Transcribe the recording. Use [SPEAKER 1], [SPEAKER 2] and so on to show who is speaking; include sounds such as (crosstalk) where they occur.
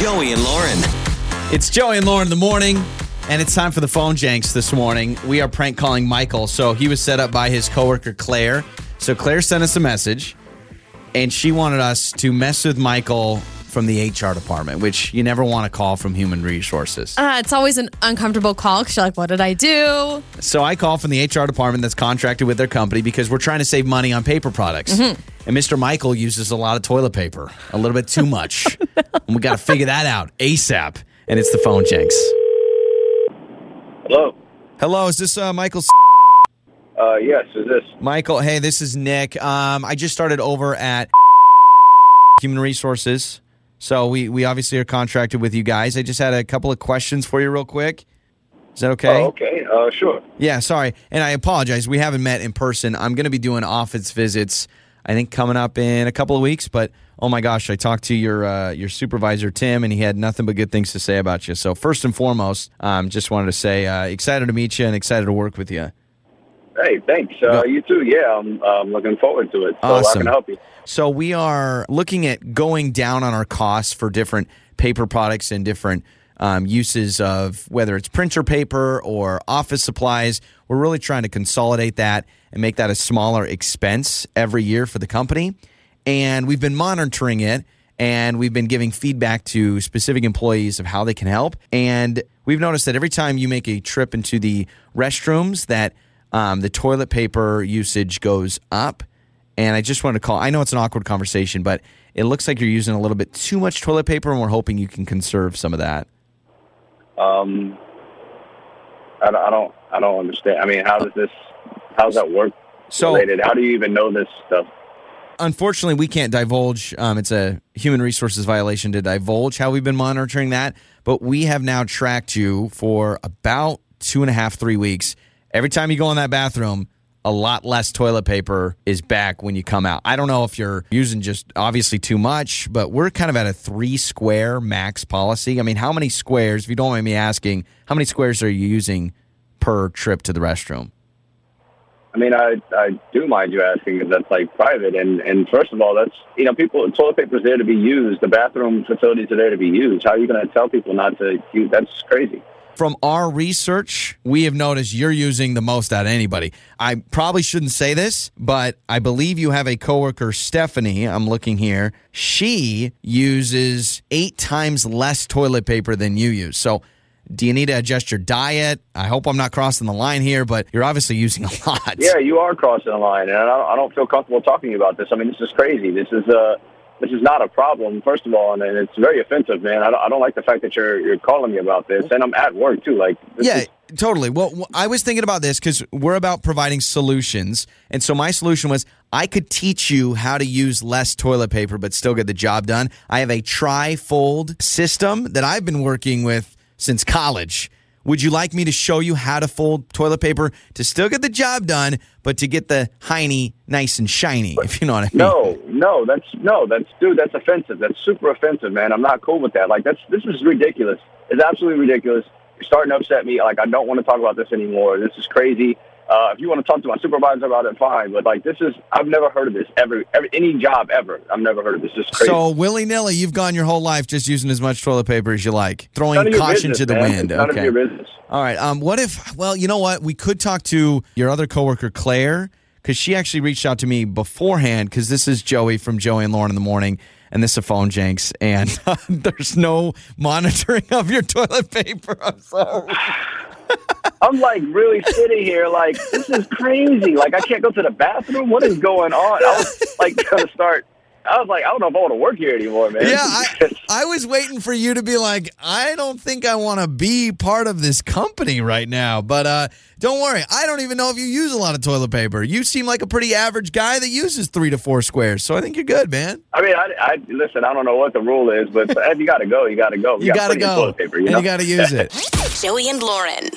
[SPEAKER 1] Joey and Lauren.
[SPEAKER 2] It's Joey and Lauren in the morning, and it's time for the phone Jenks this morning. We are prank calling Michael. So he was set up by his coworker Claire. So Claire sent us a message, and she wanted us to mess with Michael from the HR department, which you never want to call from human resources.
[SPEAKER 3] Uh, it's always an uncomfortable call because you're like, what did I do?
[SPEAKER 2] So I call from the HR department that's contracted with their company because we're trying to save money on paper products. And Mr. Michael uses a lot of toilet paper, a little bit too much. (laughs) and we got to figure that out ASAP. And it's the phone Jenks.
[SPEAKER 4] Hello.
[SPEAKER 2] Hello, is this uh, Michael?
[SPEAKER 4] Uh, yes, is this?
[SPEAKER 2] Michael, hey, this is Nick. Um, I just started over at Human Resources. So we, we obviously are contracted with you guys. I just had a couple of questions for you, real quick. Is that okay?
[SPEAKER 4] Oh, okay. Uh, sure.
[SPEAKER 2] Yeah, sorry. And I apologize. We haven't met in person. I'm going to be doing office visits, I think, coming up in a couple of weeks. But oh my gosh, I talked to your uh, your supervisor, Tim, and he had nothing but good things to say about you. So, first and foremost, um, just wanted to say uh, excited to meet you and excited to work with you.
[SPEAKER 4] Hey, thanks. Uh, you too. Yeah, I'm, I'm looking forward to it. So I
[SPEAKER 2] Awesome.
[SPEAKER 4] can help you.
[SPEAKER 2] So we are looking at going down on our costs for different paper products and different um, uses of whether it's printer paper or office supplies. We're really trying to consolidate that and make that a smaller expense every year for the company. And we've been monitoring it and we've been giving feedback to specific employees of how they can help. And we've noticed that every time you make a trip into the restrooms, that um, the toilet paper usage goes up. And I just wanted to call. I know it's an awkward conversation, but it looks like you're using a little bit too much toilet paper, and we're hoping you can conserve some of that.
[SPEAKER 4] Um, I, don't- I don't. I don't understand. I mean, how does this? How does that work?
[SPEAKER 2] So-
[SPEAKER 4] related? How do you even know this stuff?
[SPEAKER 2] Unfortunately, we can't divulge. Um, it's a human resources violation to divulge how we've been monitoring that. But we have now tracked you for about two and a half, three weeks. Every time you go in that bathroom, a lot less toilet paper is back when you come out. I don't know if you're using just obviously too much, but we're kind of at a three square max policy. I mean, how many squares, if you don't mind me asking, how many squares are you using per trip to the restroom?
[SPEAKER 4] I mean, I I do mind you asking because that's like private, and and first of all, that's you know, people toilet paper is there to be used. The bathroom facilities are there to be used. How are you going to tell people not to use? That's crazy.
[SPEAKER 2] From our research, we have noticed you're using the most out of anybody. I probably shouldn't say this, but I believe you have a coworker, Stephanie. I'm looking here. She uses eight times less toilet paper than you use. So, do you need to adjust your diet? I hope I'm not crossing the line here, but you're obviously using a lot.
[SPEAKER 4] Yeah, you are crossing the line, and I don't, feel comfortable talking about this. I mean, this is crazy. This is uh, this is not a problem, first of all, and, and it's very offensive, man. I don't, I don't like the fact that you're you're calling me about this, and I'm at work too. Like,
[SPEAKER 2] Yeah,
[SPEAKER 4] is-
[SPEAKER 2] totally. Well, I was thinking about this because we're about providing solutions. And so my solution was I could teach you how to use less toilet paper but still get the job done. I have a tri-fold system that I've been working with since college. Would you like me to show you how to fold toilet paper to still get the job done, but to get the hiney nice and shiny, (laughs) if you know what I mean?
[SPEAKER 4] no, no, that's no, that's dude, that's offensive. That's super offensive, man. I'm not cool with that. Like, that's this is ridiculous. It's absolutely ridiculous. You're starting to upset me. Like, I don't want to talk about this anymore. This is crazy. Uh, if you want to talk to my supervisor about it, fine. But like, this is I've never heard of this ever. ever any job ever. I've never heard of this. This is crazy.
[SPEAKER 2] So willy nilly, you've gone your whole life just using as much toilet paper as you like, throwing
[SPEAKER 4] None of your
[SPEAKER 2] caution
[SPEAKER 4] business,
[SPEAKER 2] to the
[SPEAKER 4] man.
[SPEAKER 2] wind.
[SPEAKER 4] None
[SPEAKER 2] okay.
[SPEAKER 4] of your business.
[SPEAKER 2] All right. Um, what if? Well, you know what? We could talk to your other coworker, Claire, because she actually reached out to me beforehand. Because this is Joey from Joey and Lauren in the morning, and this is a phone Jenks, and (laughs) there's no monitoring of your toilet paper. I'm sorry. (laughs)
[SPEAKER 4] I'm like really sitting here, like this is crazy. Like I can't go to the bathroom. What is going on? I was like gonna start. I was like, I don't know if I want to work here anymore, man.
[SPEAKER 2] Yeah, (laughs) I, I was waiting for you to be like, I don't think I want to be part of this company right now. But uh, don't worry, I don't even know if you use a lot of toilet paper. You seem like a pretty average guy that uses three to four squares, so I think you're good, man.
[SPEAKER 4] I mean, I, I listen. I don't know what the rule is, but if you got to go, you got to go. We
[SPEAKER 2] You
[SPEAKER 4] got
[SPEAKER 2] got to go,
[SPEAKER 4] toilet paper, you know?
[SPEAKER 2] you got to use it. (laughs)
[SPEAKER 5] Joey and Lauren.